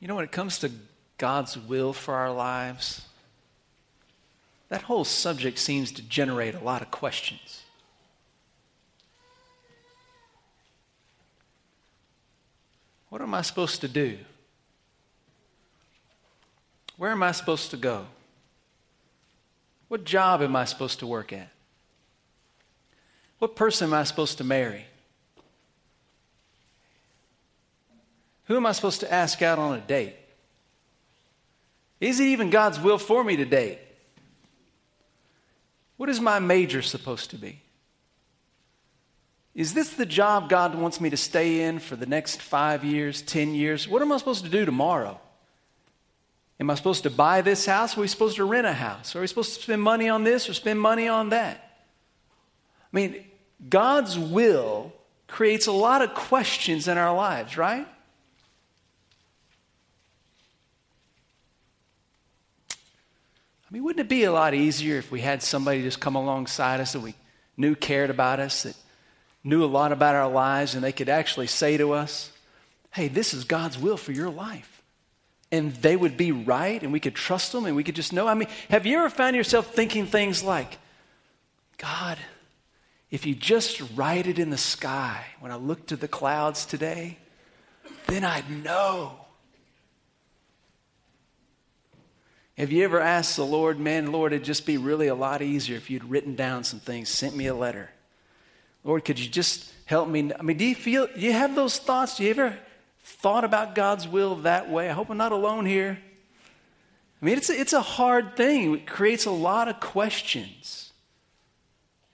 You know, when it comes to God's will for our lives, that whole subject seems to generate a lot of questions. What am I supposed to do? Where am I supposed to go? What job am I supposed to work at? What person am I supposed to marry? Who am I supposed to ask out on a date? Is it even God's will for me to date? What is my major supposed to be? Is this the job God wants me to stay in for the next five years, 10 years? What am I supposed to do tomorrow? Am I supposed to buy this house? Are we supposed to rent a house? Are we supposed to spend money on this or spend money on that? I mean, God's will creates a lot of questions in our lives, right? I mean, wouldn't it be a lot easier if we had somebody just come alongside us that we knew cared about us, that knew a lot about our lives, and they could actually say to us, hey, this is God's will for your life. And they would be right, and we could trust them, and we could just know. I mean, have you ever found yourself thinking things like, God, if you just write it in the sky when I look to the clouds today, then I'd know. Have you ever asked the Lord, man, Lord, it'd just be really a lot easier if you'd written down some things, sent me a letter? Lord, could you just help me? I mean, do you feel, do you have those thoughts? Do you ever thought about God's will that way? I hope I'm not alone here. I mean, it's a, it's a hard thing. It creates a lot of questions.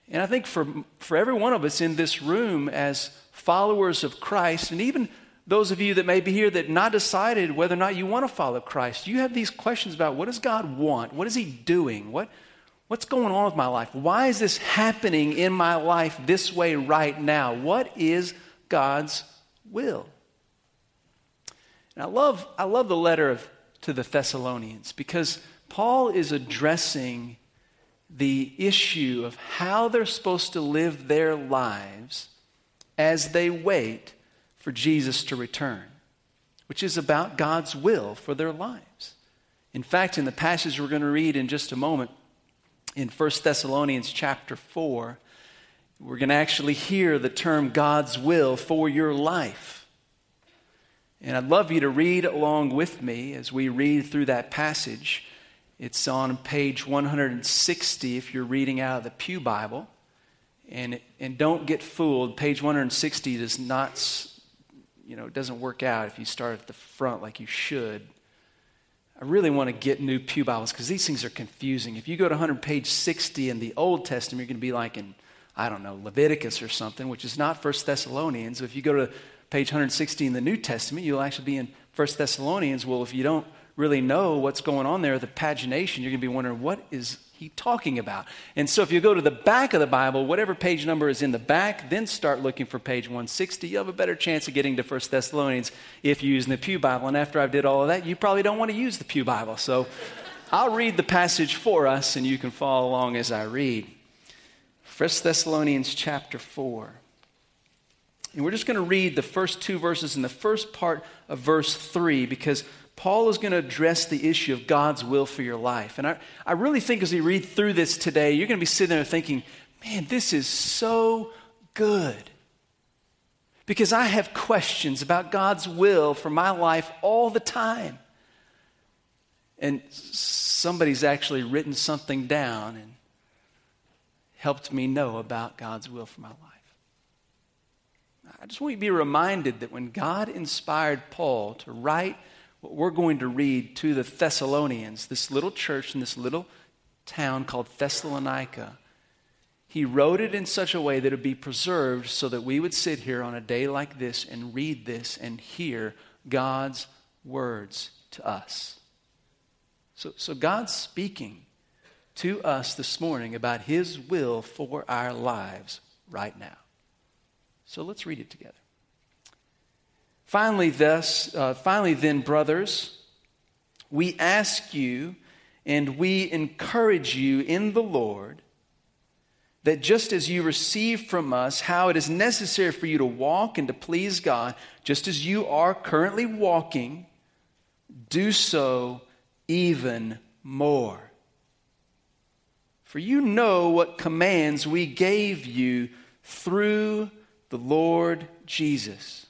And I think for, for every one of us in this room as followers of Christ, and even those of you that may be here that not decided whether or not you want to follow Christ, you have these questions about what does God want? What is He doing? What, What's going on with my life? Why is this happening in my life this way right now? What is God's will? And I love, I love the letter of, to the Thessalonians because Paul is addressing the issue of how they're supposed to live their lives as they wait for Jesus to return, which is about God's will for their lives. In fact, in the passage we're going to read in just a moment, in 1 Thessalonians chapter 4, we're going to actually hear the term God's will for your life. And I'd love you to read along with me as we read through that passage. It's on page 160 if you're reading out of the Pew Bible. And, and don't get fooled, page 160 does not, you know, it doesn't work out if you start at the front like you should. I really want to get new Pew Bibles because these things are confusing. If you go to 100 page 60 in the Old Testament, you're going to be like in, I don't know, Leviticus or something, which is not First Thessalonians. If you go to page 160 in the New Testament, you'll actually be in First Thessalonians. Well, if you don't really know what's going on there, the pagination, you're going to be wondering, what is he talking about? And so if you go to the back of the Bible, whatever page number is in the back, then start looking for page 160. you'll have a better chance of getting to 1 Thessalonians if you're using the Pew Bible. And after I've did all of that, you probably don't want to use the Pew Bible. So I'll read the passage for us and you can follow along as I read. 1 Thessalonians chapter 4. And we're just going to read the first two verses and the first part of verse 3 because Paul is going to address the issue of God's will for your life. And I, I really think as we read through this today, you're going to be sitting there thinking, man, this is so good. Because I have questions about God's will for my life all the time. And somebody's actually written something down and helped me know about God's will for my life. I just want you to be reminded that when God inspired Paul to write we're going to read to the Thessalonians, this little church in this little town called Thessalonica, he wrote it in such a way that it would be preserved so that we would sit here on a day like this and read this and hear God's words to us. So, so God's speaking to us this morning about his will for our lives right now. So let's read it together. Finally, thus, uh, finally, then, brothers, we ask you and we encourage you in the Lord that just as you receive from us how it is necessary for you to walk and to please God, just as you are currently walking, do so even more. For you know what commands we gave you through the Lord Jesus.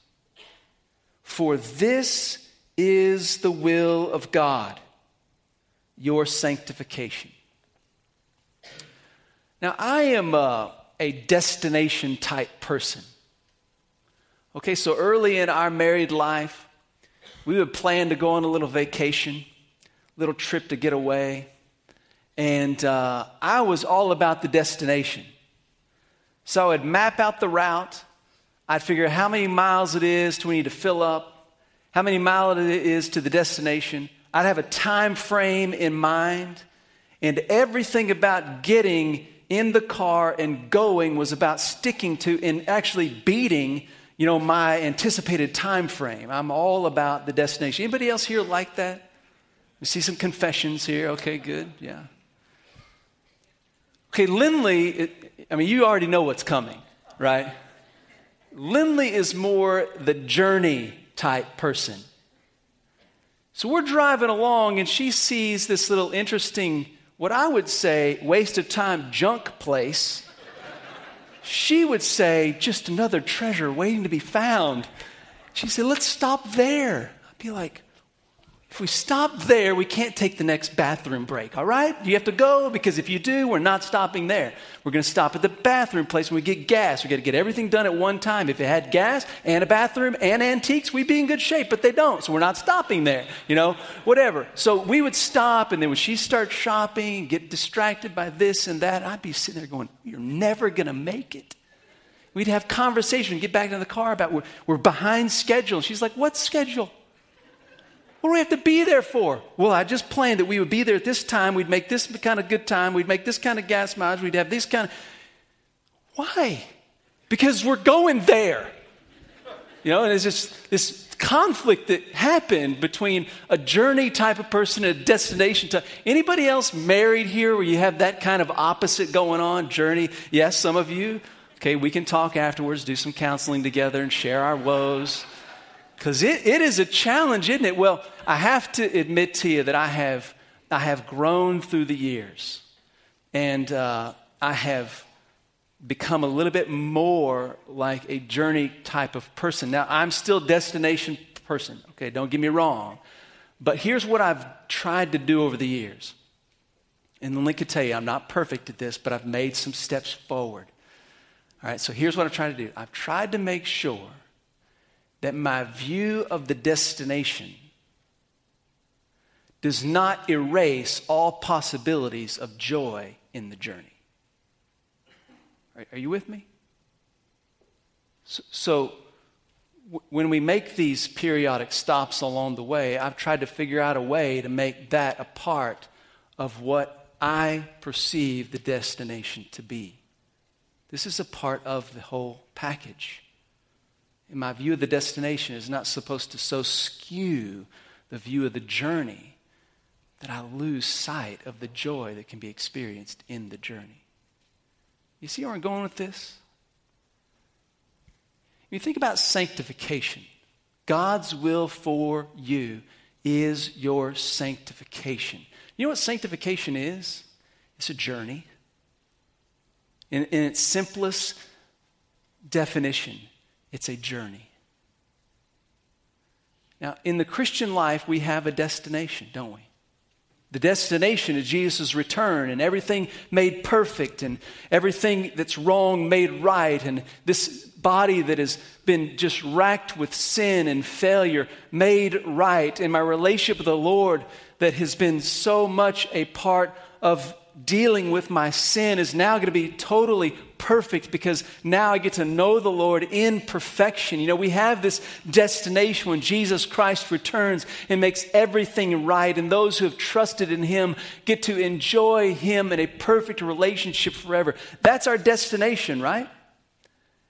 For this is the will of God, your sanctification. Now, I am a, a destination type person. Okay, so early in our married life, we would plan to go on a little vacation, little trip to get away. And uh, I was all about the destination. So I'd map out the route. I'd figure how many miles it is to we need to fill up, how many miles it is to the destination. I'd have a time frame in mind, and everything about getting in the car and going was about sticking to and actually beating you know my anticipated time frame. I'm all about the destination. Anybody else here like that? We see some confessions here. Okay good yeah. Okay lindley i mean you already know what's coming right lindley is more the journey type person so we're driving along and she sees this little interesting what I would say, waste of time junk place, she would say, just another treasure waiting to be found. She said, let's stop there. I'd be like, if we stop there, we can't take the next bathroom break, all right? You have to go because if you do, we're not stopping there. We're going to stop at the bathroom place when we get gas. we got to get everything done at one time. If it had gas and a bathroom and antiques, we'd be in good shape, but they don't, so we're not stopping there, you know, whatever. So we would stop, and then when she starts shopping, get distracted by this and that, I'd be sitting there going, You're never going to make it. We'd have conversation, get back in the car about we're, we're behind schedule. She's like, What schedule? What do we have to be there for? Well, I just planned that we would be there at this time. We'd make this kind of good time. We'd make this kind of gas mileage. We'd have this kind of. Why? Because we're going there. You know, and it's just this conflict that happened between a journey type of person and a destination type. Anybody else married here where you have that kind of opposite going on? Journey? Yes, some of you. Okay, we can talk afterwards, do some counseling together, and share our woes. Because it, it is a challenge, isn't it? Well, I have to admit to you that I have, I have grown through the years. And uh, I have become a little bit more like a journey type of person. Now, I'm still destination person, okay? Don't get me wrong. But here's what I've tried to do over the years. And let me tell you, I'm not perfect at this, but I've made some steps forward. All right, so here's what I'm trying to do I've tried to make sure that my view of the destination does not erase all possibilities of joy in the journey. Are, you with me? So, so when we make these periodic stops along the way, I've tried to figure out a way to make that a part of what I perceive the destination to be. This is a part of the whole package my view of the destination is not supposed to so skew the view of the journey that I lose sight of the joy that can be experienced in the journey. You see where I'm going with this? When you think about sanctification, God's will for you is your sanctification. You know what sanctification is? It's a journey. In, in its simplest definition, it's a journey. Now, in the Christian life, we have a destination, don't we? The destination is Jesus' return and everything made perfect and everything that's wrong made right and this body that has been just racked with sin and failure made right and my relationship with the Lord that has been so much a part of dealing with my sin is now going to be totally perfect because now I get to know the Lord in perfection. You know, we have this destination when Jesus Christ returns and makes everything right, and those who have trusted in Him get to enjoy Him in a perfect relationship forever. That's our destination, right?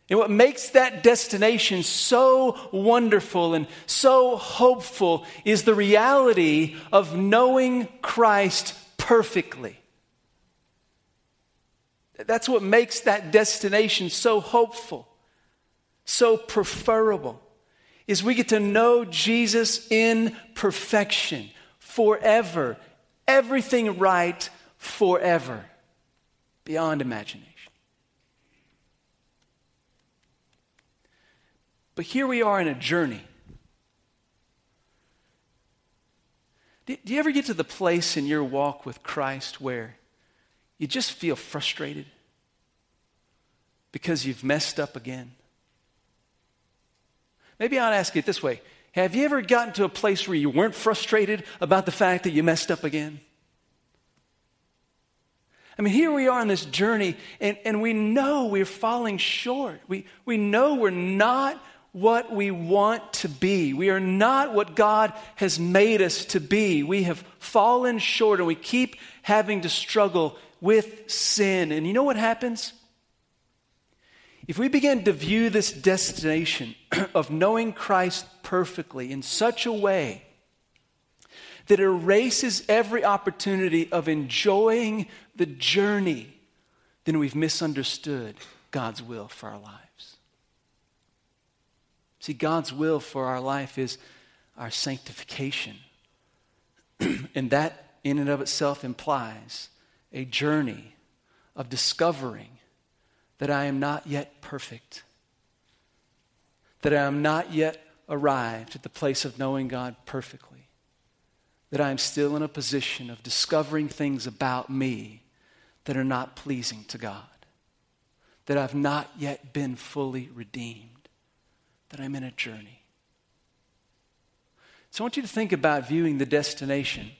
And what makes that destination so wonderful and so hopeful is the reality of knowing Christ perfectly. That's what makes that destination so hopeful, so preferable. is we get to know Jesus in perfection forever. Everything right forever, beyond imagination. But here we are in a journey. Do you ever get to the place in your walk with Christ where you just feel frustrated because you've messed up again? Maybe I'll ask it this way Have you ever gotten to a place where you weren't frustrated about the fact that you messed up again? I mean, here we are on this journey, and, and we know we're falling short. We, we know we're not what we want to be. We are not what God has made us to be. We have fallen short, and we keep having to struggle with sin. And you know what happens? If we begin to view this destination of knowing Christ perfectly in such a way that erases every opportunity of enjoying the journey, then we've misunderstood God's will for our lives. See, God's will for our life is our sanctification. and that, in and of itself, implies a journey of discovering that I am not yet perfect, that I am not yet arrived at the place of knowing God perfectly, that I am still in a position of discovering things about me that are not pleasing to God, that I've not yet been fully redeemed, that I'm in a journey. So I want you to think about viewing the destination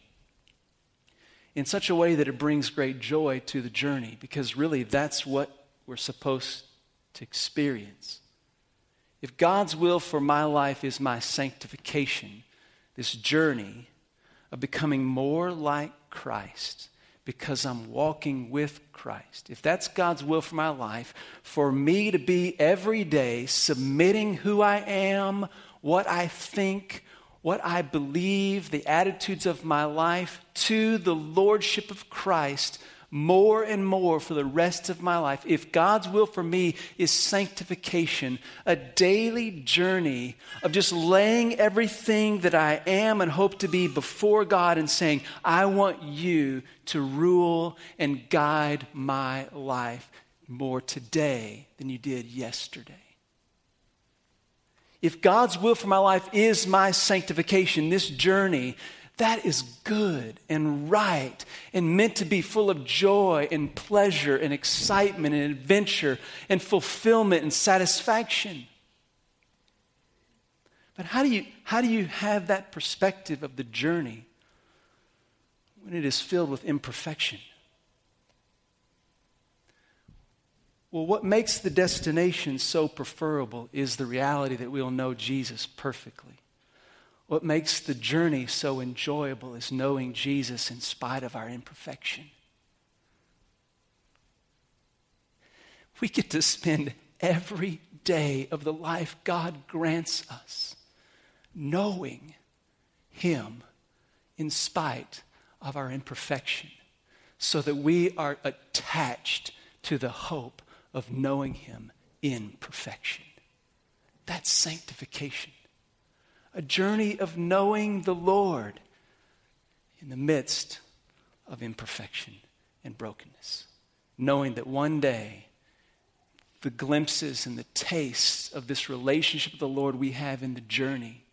in such a way that it brings great joy to the journey, because really that's what we're supposed to experience. If God's will for my life is my sanctification, this journey of becoming more like Christ because I'm walking with Christ, if that's God's will for my life, for me to be every day submitting who I am, what I think, what I believe, the attitudes of my life to the Lordship of Christ more and more for the rest of my life, if God's will for me is sanctification, a daily journey of just laying everything that I am and hope to be before God and saying, I want you to rule and guide my life more today than you did yesterday. If God's will for my life is my sanctification, this journey that is good and right and meant to be full of joy and pleasure and excitement and adventure and fulfillment and satisfaction. But how do you, how do you have that perspective of the journey when it is filled with imperfection? Well, what makes the destination so preferable is the reality that we'll know Jesus perfectly. What makes the journey so enjoyable is knowing Jesus in spite of our imperfection. We get to spend every day of the life God grants us knowing Him in spite of our imperfection, so that we are attached to the hope of knowing Him in perfection. That's sanctification a journey of knowing the Lord in the midst of imperfection and brokenness. Knowing that one day, the glimpses and the tastes of this relationship with the Lord we have in the journey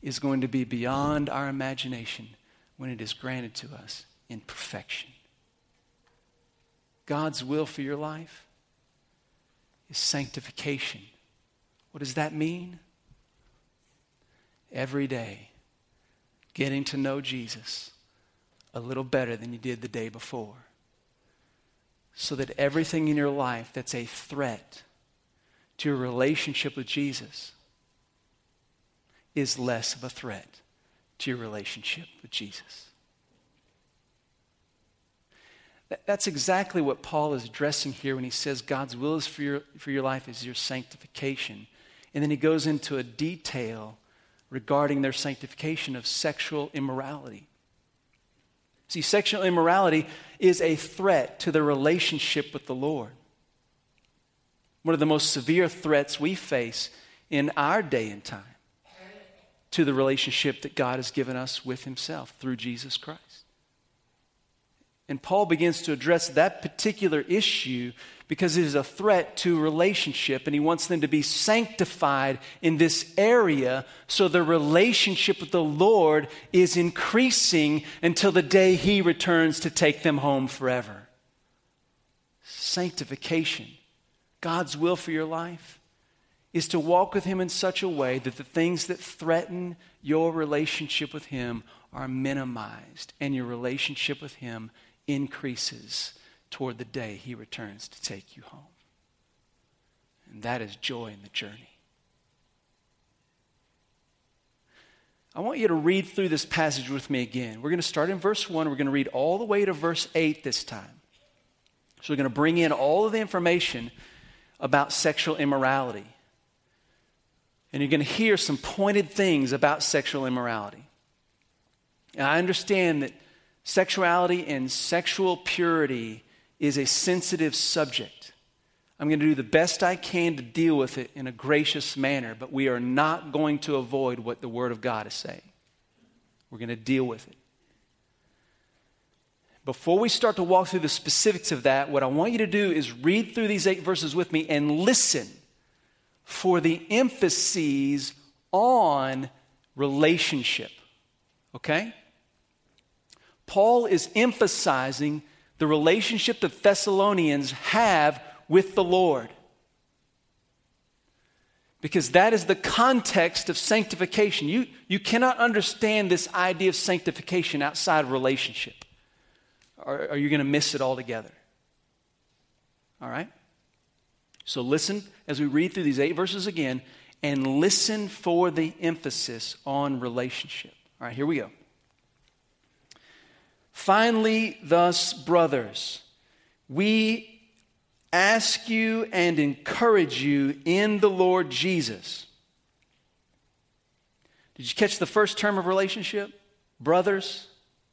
is going to be beyond our imagination when it is granted to us in perfection. God's will for your life is sanctification. What does that mean? every day getting to know Jesus a little better than you did the day before. So that everything in your life that's a threat to your relationship with Jesus is less of a threat to your relationship with Jesus. That's exactly what Paul is addressing here when he says God's will is for your, for your life is your sanctification. And then he goes into a detail regarding their sanctification of sexual immorality. See, sexual immorality is a threat to the relationship with the Lord. One of the most severe threats we face in our day and time. to the relationship that God has given us with Himself through Jesus Christ. And Paul begins to address that particular issue because it is a threat to relationship, and he wants them to be sanctified in this area so their relationship with the Lord is increasing until the day he returns to take them home forever. Sanctification, God's will for your life, is to walk with him in such a way that the things that threaten your relationship with him are minimized and your relationship with him increases toward the day he returns to take you home. And that is joy in the journey. I want you to read through this passage with me again. We're going to start in verse 1. We're going to read all the way to verse 8 this time. So we're going to bring in all of the information about sexual immorality. And you're going to hear some pointed things about sexual immorality. And I understand that sexuality and sexual purity is a sensitive subject. I'm going to do the best I can to deal with it in a gracious manner, but we are not going to avoid what the Word of God is saying. We're going to deal with it. Before we start to walk through the specifics of that, what I want you to do is read through these eight verses with me and listen for the emphases on relationship. Okay? Paul is emphasizing the relationship the Thessalonians have with the Lord. Because that is the context of sanctification. You, you cannot understand this idea of sanctification outside of relationship, or, or you're going to miss it altogether. All right? So listen as we read through these eight verses again and listen for the emphasis on relationship. All right, here we go. Finally, thus, brothers, we ask you and encourage you in the Lord Jesus. Did you catch the first term of relationship? Brothers?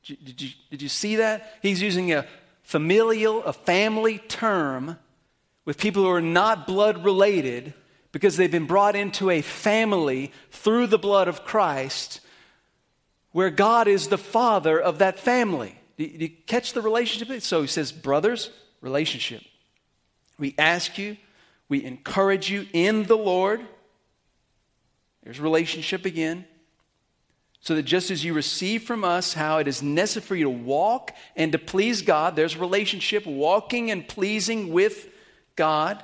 Did you, did you, see that? He's using a familial, a family term with people who are not blood related because they've been brought into a family through the blood of Christ where God is the father of that family. Do you, catch the relationship? So he says, brothers, relationship. We ask you, we encourage you in the Lord. There's relationship again. So that just as you receive from us how it is necessary for you to walk and to please God, there's relationship, walking and pleasing with God.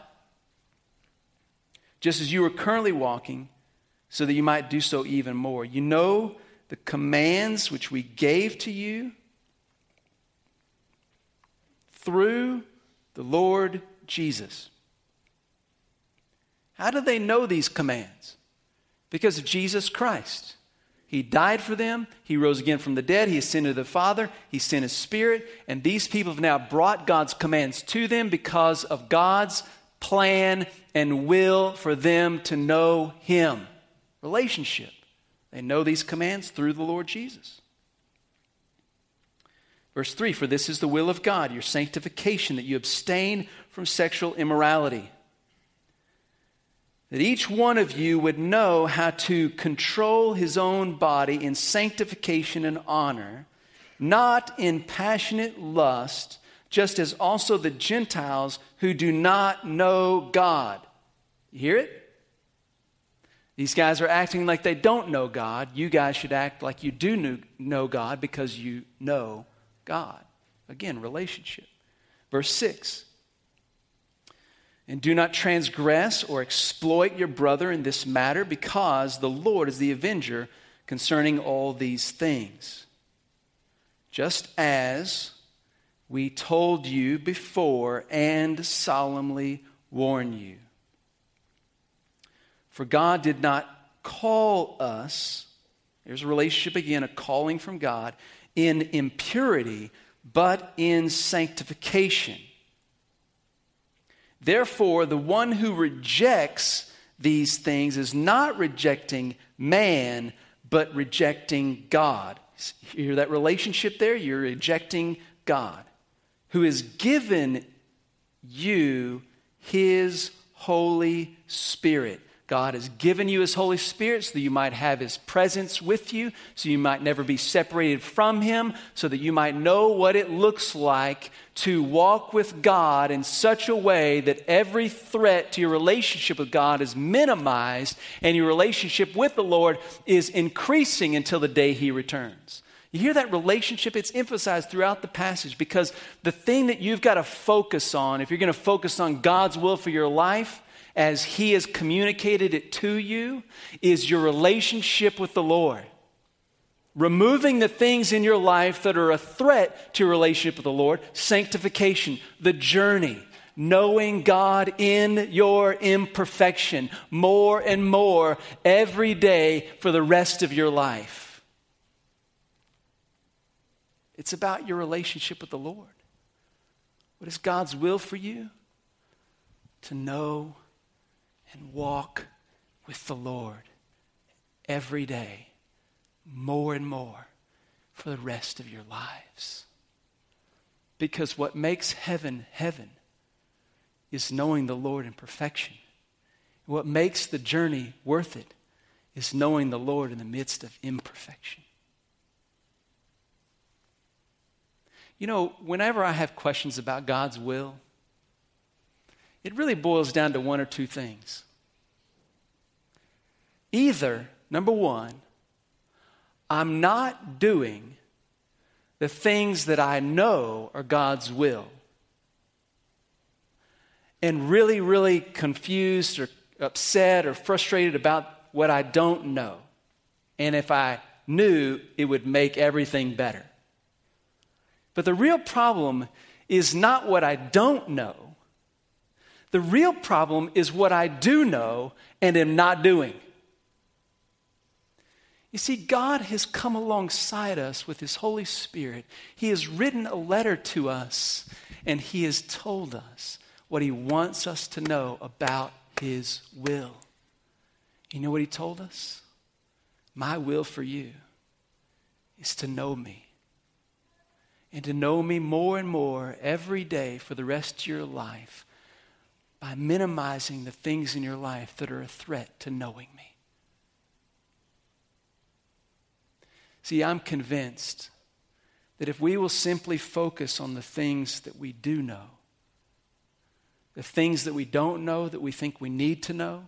Just as you are currently walking, so that you might do so even more. You know the commands which we gave to you through the Lord Jesus. How do they know these commands? Because of Jesus Christ. He died for them. He rose again from the dead. He ascended to the Father. He sent His Spirit. And these people have now brought God's commands to them because of God's plan and will for them to know Him. Relationship. They know these commands through the Lord Jesus. Verse 3 For this is the will of God, your sanctification, that you abstain from sexual immorality. That each one of you would know how to control his own body in sanctification and honor, not in passionate lust, just as also the Gentiles who do not know God. You hear it? These guys are acting like they don't know God. You guys should act like you do know God because you know God. Again, relationship. Verse 6 And do not transgress or exploit your brother in this matter, because the Lord is the avenger concerning all these things. Just as we told you before and solemnly warn you. For God did not call us, there's a relationship again, a calling from God, in impurity, but in sanctification. Therefore, the one who rejects these things is not rejecting man, but rejecting God. You hear that relationship there? You're rejecting God, who has given you his Holy Spirit. God has given you His Holy Spirit so that you might have His presence with you, so you might never be separated from Him, so that you might know what it looks like to walk with God in such a way that every threat to your relationship with God is minimized and your relationship with the Lord is increasing until the day He returns. You hear that relationship? It's emphasized throughout the passage because the thing that you've got to focus on, if you're going to focus on God's will for your life, as He has communicated it to you is your relationship with the Lord. Removing the things in your life that are a threat to your relationship with the Lord, sanctification, the journey, knowing God in your imperfection more and more every day for the rest of your life. It's about your relationship with the Lord. What is God's will for you? To know and walk with the Lord every day, more and more, for the rest of your lives. Because what makes heaven heaven is knowing the Lord in perfection. What makes the journey worth it is knowing the Lord in the midst of imperfection. You know, whenever I have questions about God's will, it really boils down to one or two things. Either, number one, I'm not doing the things that I know are God's will, and really, really confused or upset or frustrated about what I don't know. And if I knew, it would make everything better. But the real problem is not what I don't know the real problem is what I do know and am not doing. You see, God has come alongside us with His Holy Spirit. He has written a letter to us, and He has told us what He wants us to know about His will. You know what He told us? My will for you is to know me. And to know me more and more every day for the rest of your life by minimizing the things in your life that are a threat to knowing me. See, I'm convinced that if we will simply focus on the things that we do know, the things that we don't know that we think we need to know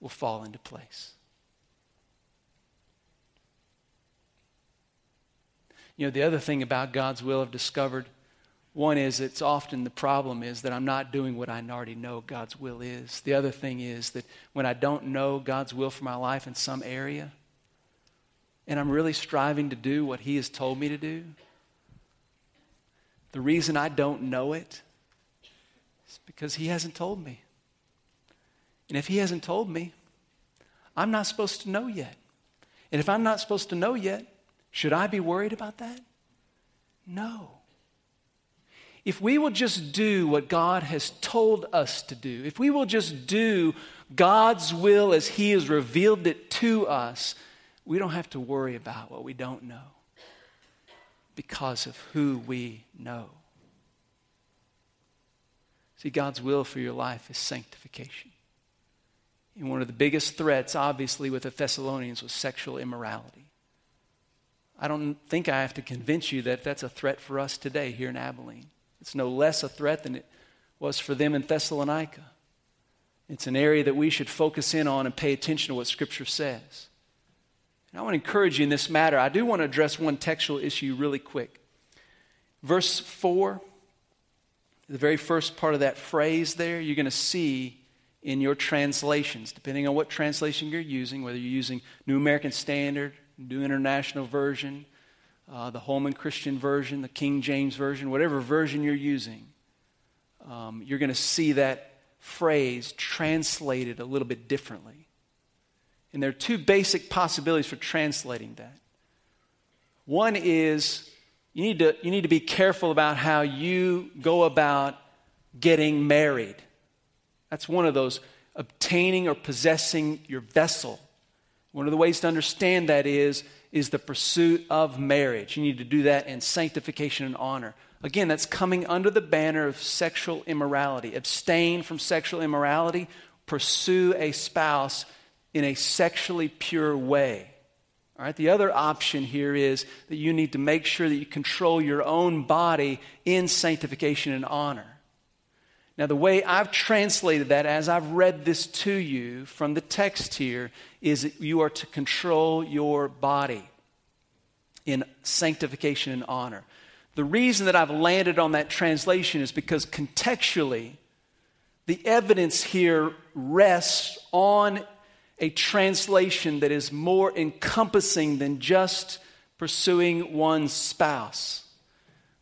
will fall into place. You know, the other thing about God's will I've discovered one is it's often the problem is that I'm not doing what I already know God's will is. The other thing is that when I don't know God's will for my life in some area, and I'm really striving to do what He has told me to do, the reason I don't know it is because He hasn't told me. And if He hasn't told me, I'm not supposed to know yet. And if I'm not supposed to know yet, should I be worried about that? No. If we will just do what God has told us to do, if we will just do God's will as He has revealed it to us, we don't have to worry about what we don't know because of who we know. See, God's will for your life is sanctification. And one of the biggest threats, obviously, with the Thessalonians was sexual immorality. I don't think I have to convince you that that's a threat for us today here in Abilene. It's no less a threat than it was for them in Thessalonica. It's an area that we should focus in on and pay attention to what Scripture says. And I want to encourage you in this matter. I do want to address one textual issue really quick. Verse 4, the very first part of that phrase there, you're going to see in your translations, depending on what translation you're using, whether you're using New American Standard, New International Version, uh, the Holman Christian Version, the King James Version, whatever version you're using, um, you're going to see that phrase translated a little bit differently. And there are two basic possibilities for translating that. One is you need to, you need to be careful about how you go about getting married. That's one of those obtaining or possessing your vessel. One of the ways to understand that is is the pursuit of marriage. You need to do that in sanctification and honor. Again, that's coming under the banner of sexual immorality. Abstain from sexual immorality pursue a spouse in a sexually pure way. All right, the other option here is that you need to make sure that you control your own body in sanctification and honor. Now, the way I've translated that as I've read this to you from the text here is that you are to control your body in sanctification and honor. The reason that I've landed on that translation is because contextually, the evidence here rests on a translation that is more encompassing than just pursuing one's spouse.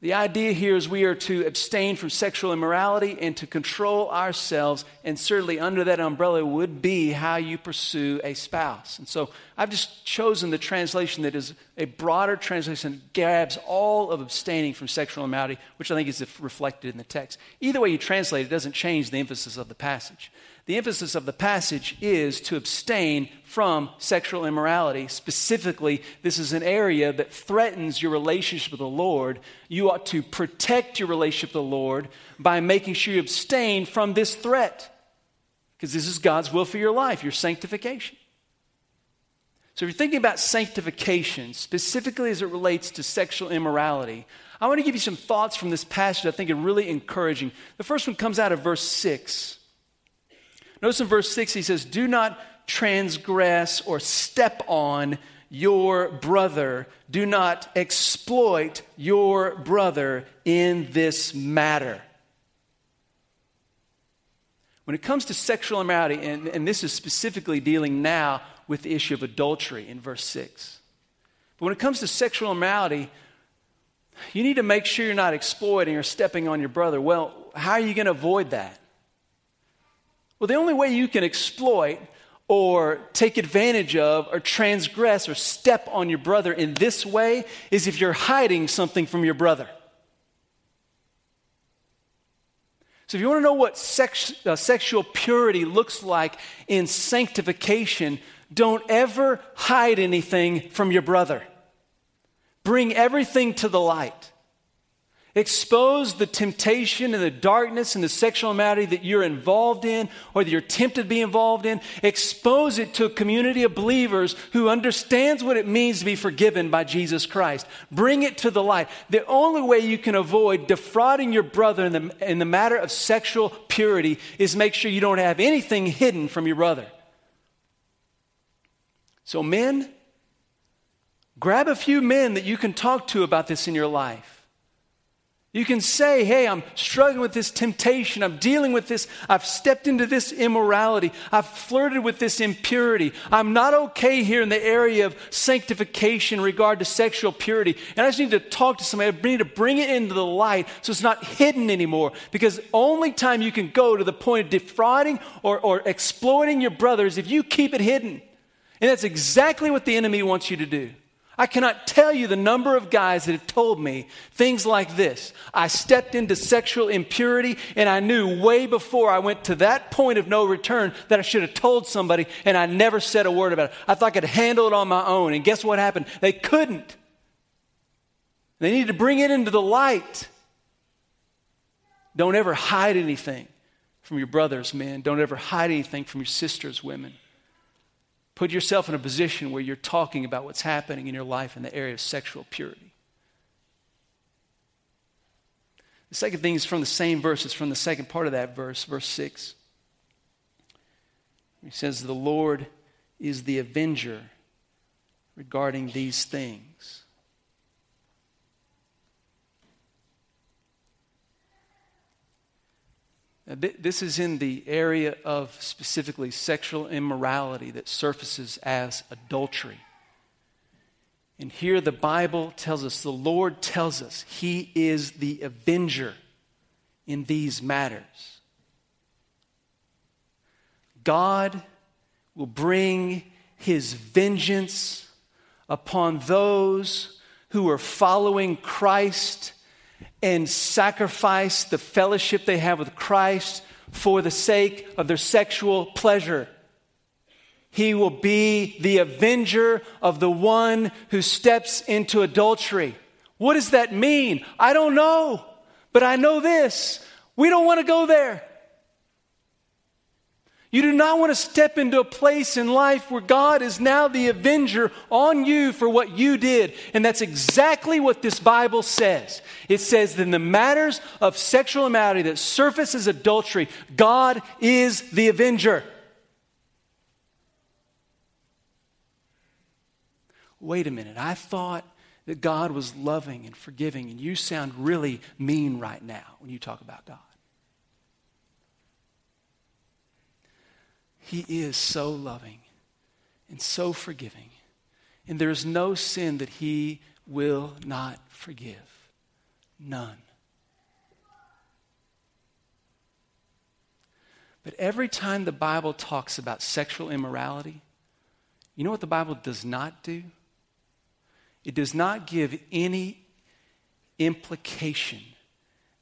The idea here is we are to abstain from sexual immorality and to control ourselves, and certainly under that umbrella would be how you pursue a spouse. And so I've just chosen the translation that is a broader translation that grabs all of abstaining from sexual immorality, which I think is reflected in the text. Either way you translate it doesn't change the emphasis of the passage. The emphasis of the passage is to abstain from sexual immorality. Specifically, this is an area that threatens your relationship with the Lord. You ought to protect your relationship with the Lord by making sure you abstain from this threat. Because this is God's will for your life, your sanctification. So, if you're thinking about sanctification, specifically as it relates to sexual immorality, I want to give you some thoughts from this passage I think are really encouraging. The first one comes out of verse 6. Notice in verse 6, he says, Do not transgress or step on your brother. Do not exploit your brother in this matter. When it comes to sexual immorality, and, and this is specifically dealing now with the issue of adultery in verse 6. But when it comes to sexual immorality, you need to make sure you're not exploiting or stepping on your brother. Well, how are you going to avoid that? Well, the only way you can exploit or take advantage of or transgress or step on your brother in this way is if you're hiding something from your brother. So, if you want to know what sex, uh, sexual purity looks like in sanctification, don't ever hide anything from your brother. Bring everything to the light. Expose the temptation and the darkness and the sexual immorality that you're involved in or that you're tempted to be involved in. Expose it to a community of believers who understands what it means to be forgiven by Jesus Christ. Bring it to the light. The only way you can avoid defrauding your brother in the, in the matter of sexual purity is make sure you don't have anything hidden from your brother. So, men, grab a few men that you can talk to about this in your life. You can say, Hey, I'm struggling with this temptation. I'm dealing with this. I've stepped into this immorality. I've flirted with this impurity. I'm not okay here in the area of sanctification in regard to sexual purity. And I just need to talk to somebody. I need to bring it into the light so it's not hidden anymore. Because only time you can go to the point of defrauding or, or exploiting your brother is if you keep it hidden. And that's exactly what the enemy wants you to do. I cannot tell you the number of guys that have told me things like this. I stepped into sexual impurity and I knew way before I went to that point of no return that I should have told somebody and I never said a word about it. I thought I could handle it on my own. And guess what happened? They couldn't. They needed to bring it into the light. Don't ever hide anything from your brothers, men. Don't ever hide anything from your sisters, women. Put yourself in a position where you're talking about what's happening in your life in the area of sexual purity. The second thing is from the same verse, it's from the second part of that verse, verse 6. He says, The Lord is the avenger regarding these things. Uh, this is in the area of specifically sexual immorality that surfaces as adultery. And here the Bible tells us, the Lord tells us, He is the avenger in these matters. God will bring His vengeance upon those who are following Christ and sacrifice the fellowship they have with Christ for the sake of their sexual pleasure. He will be the avenger of the one who steps into adultery. What does that mean? I don't know, but I know this. We don't want to go there. You do not want to step into a place in life where God is now the avenger on you for what you did. And that's exactly what this Bible says. It says that in the matters of sexual immorality that surfaces adultery, God is the avenger. Wait a minute, I thought that God was loving and forgiving, and you sound really mean right now when you talk about God. He is so loving and so forgiving. And there is no sin that He will not forgive. None. But every time the Bible talks about sexual immorality, you know what the Bible does not do? It does not give any implication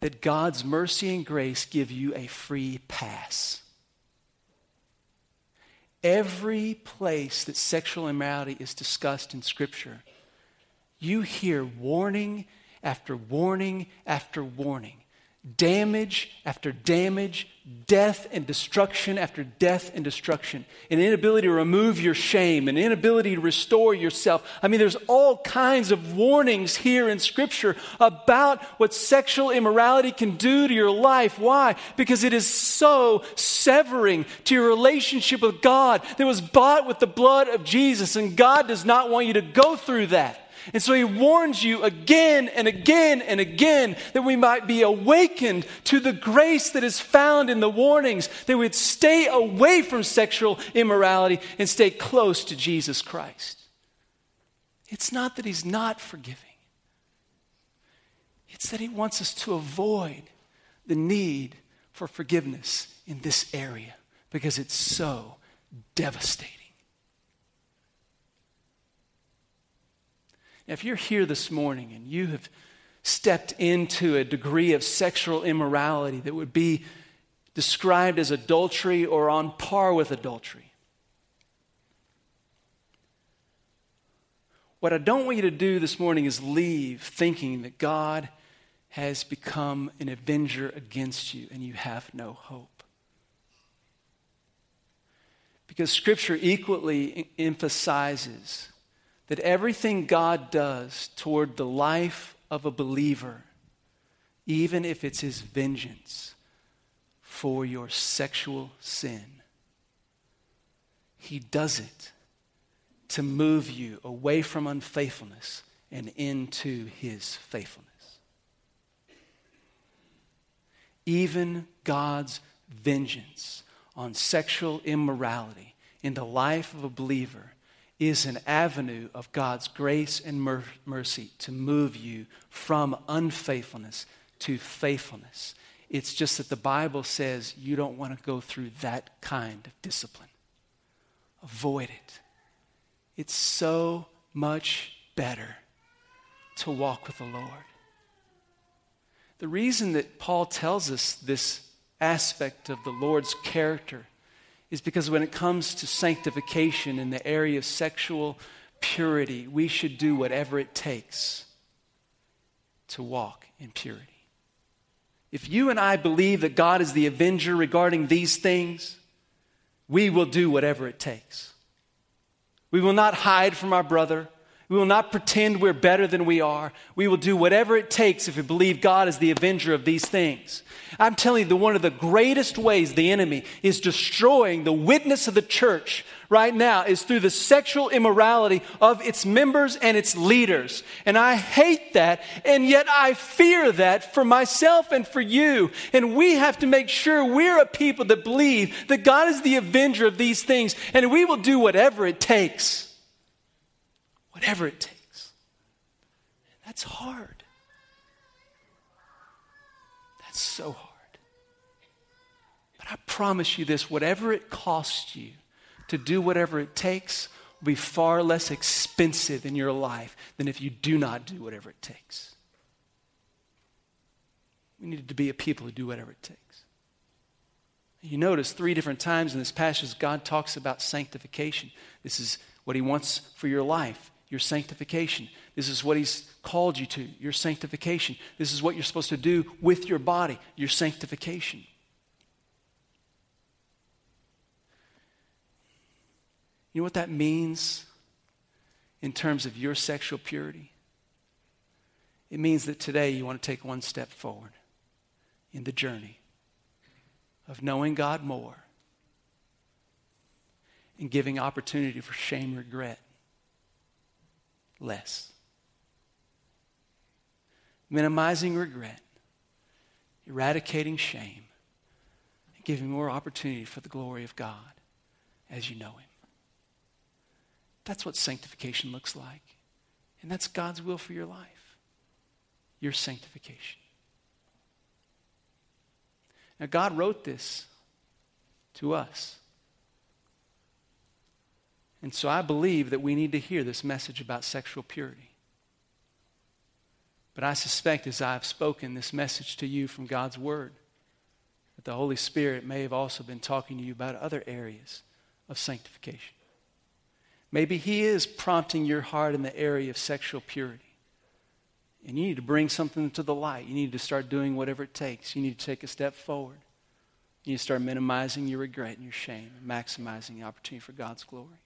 that God's mercy and grace give you a free pass. Every place that sexual immorality is discussed in Scripture, you hear warning after warning after warning damage after damage, death and destruction after death and destruction, an inability to remove your shame, an inability to restore yourself. I mean, there's all kinds of warnings here in Scripture about what sexual immorality can do to your life. Why? Because it is so severing to your relationship with God that was bought with the blood of Jesus, and God does not want you to go through that. And so he warns you again and again and again that we might be awakened to the grace that is found in the warnings, that we'd stay away from sexual immorality and stay close to Jesus Christ. It's not that he's not forgiving, it's that he wants us to avoid the need for forgiveness in this area because it's so devastating. If you're here this morning and you have stepped into a degree of sexual immorality that would be described as adultery or on par with adultery, what I don't want you to do this morning is leave thinking that God has become an avenger against you and you have no hope. Because Scripture equally emphasizes that everything God does toward the life of a believer, even if it's his vengeance for your sexual sin, he does it to move you away from unfaithfulness and into his faithfulness. Even God's vengeance on sexual immorality in the life of a believer is an avenue of God's grace and mer- mercy to move you from unfaithfulness to faithfulness. It's just that the Bible says you don't want to go through that kind of discipline. Avoid it. It's so much better to walk with the Lord. The reason that Paul tells us this aspect of the Lord's character is because when it comes to sanctification in the area of sexual purity, we should do whatever it takes to walk in purity. If you and I believe that God is the avenger regarding these things, we will do whatever it takes. We will not hide from our brother. We will not pretend we're better than we are. We will do whatever it takes if we believe God is the avenger of these things. I'm telling you that one of the greatest ways the enemy is destroying the witness of the church right now is through the sexual immorality of its members and its leaders. And I hate that, and yet I fear that for myself and for you. And we have to make sure we're a people that believe that God is the avenger of these things, and we will do whatever it takes whatever it takes. That's hard. That's so hard. But I promise you this whatever it costs you to do whatever it takes will be far less expensive in your life than if you do not do whatever it takes. We need to be a people who do whatever it takes. You notice three different times in this passage, God talks about sanctification. This is what He wants for your life your sanctification. This is what He's called you to, your sanctification. This is what you're supposed to do with your body, your sanctification. You know what that means in terms of your sexual purity? It means that today you want to take one step forward in the journey of knowing God more and giving opportunity for shame, regret less. Minimizing regret, eradicating shame, and giving more opportunity for the glory of God as you know Him. That's what sanctification looks like. And that's God's will for your life your sanctification. Now, God wrote this to us. And so I believe that we need to hear this message about sexual purity. But I suspect as I've spoken this message to you from God's Word, that the Holy Spirit may have also been talking to you about other areas of sanctification. Maybe He is prompting your heart in the area of sexual purity. And you need to bring something to the light. You need to start doing whatever it takes. You need to take a step forward. You need to start minimizing your regret and your shame and maximizing the opportunity for God's glory.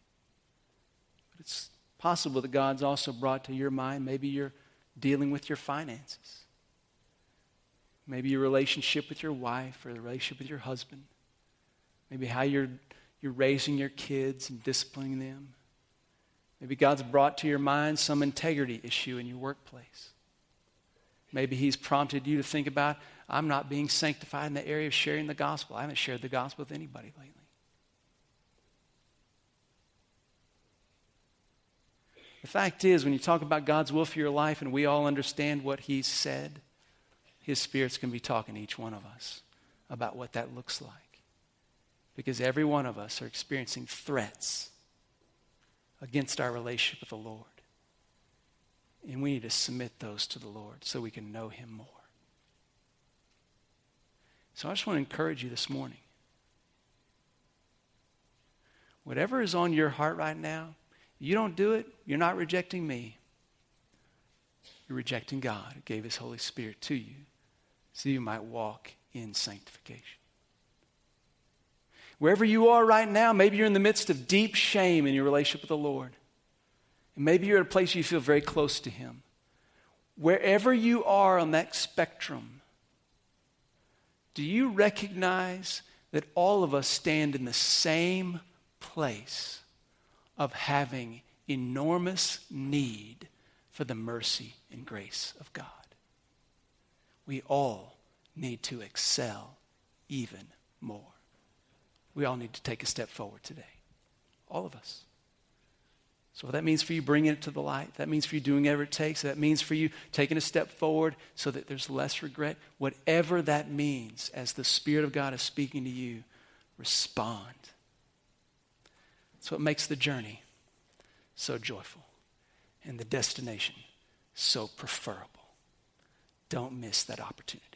It's possible that God's also brought to your mind maybe you're dealing with your finances. Maybe your relationship with your wife or the relationship with your husband. Maybe how you're, you're raising your kids and disciplining them. Maybe God's brought to your mind some integrity issue in your workplace. Maybe He's prompted you to think about, I'm not being sanctified in the area of sharing the gospel. I haven't shared the gospel with anybody lately. The fact is, when you talk about God's will for your life and we all understand what He's said, His Spirit's going to be talking to each one of us about what that looks like. Because every one of us are experiencing threats against our relationship with the Lord. And we need to submit those to the Lord so we can know Him more. So I just want to encourage you this morning. Whatever is on your heart right now, you don't do it, you're not rejecting me. You're rejecting God who gave His Holy Spirit to you so you might walk in sanctification. Wherever you are right now, maybe you're in the midst of deep shame in your relationship with the Lord. And maybe you're at a place you feel very close to Him. Wherever you are on that spectrum, do you recognize that all of us stand in the same place of having enormous need for the mercy and grace of God? We all need to excel even more. We all need to take a step forward today. All of us. So that means for you bringing it to the light. That means for you doing whatever it takes. That means for you taking a step forward so that there's less regret. Whatever that means, as the Spirit of God is speaking to you, respond. That's what makes the journey so joyful and the destination so preferable. Don't miss that opportunity.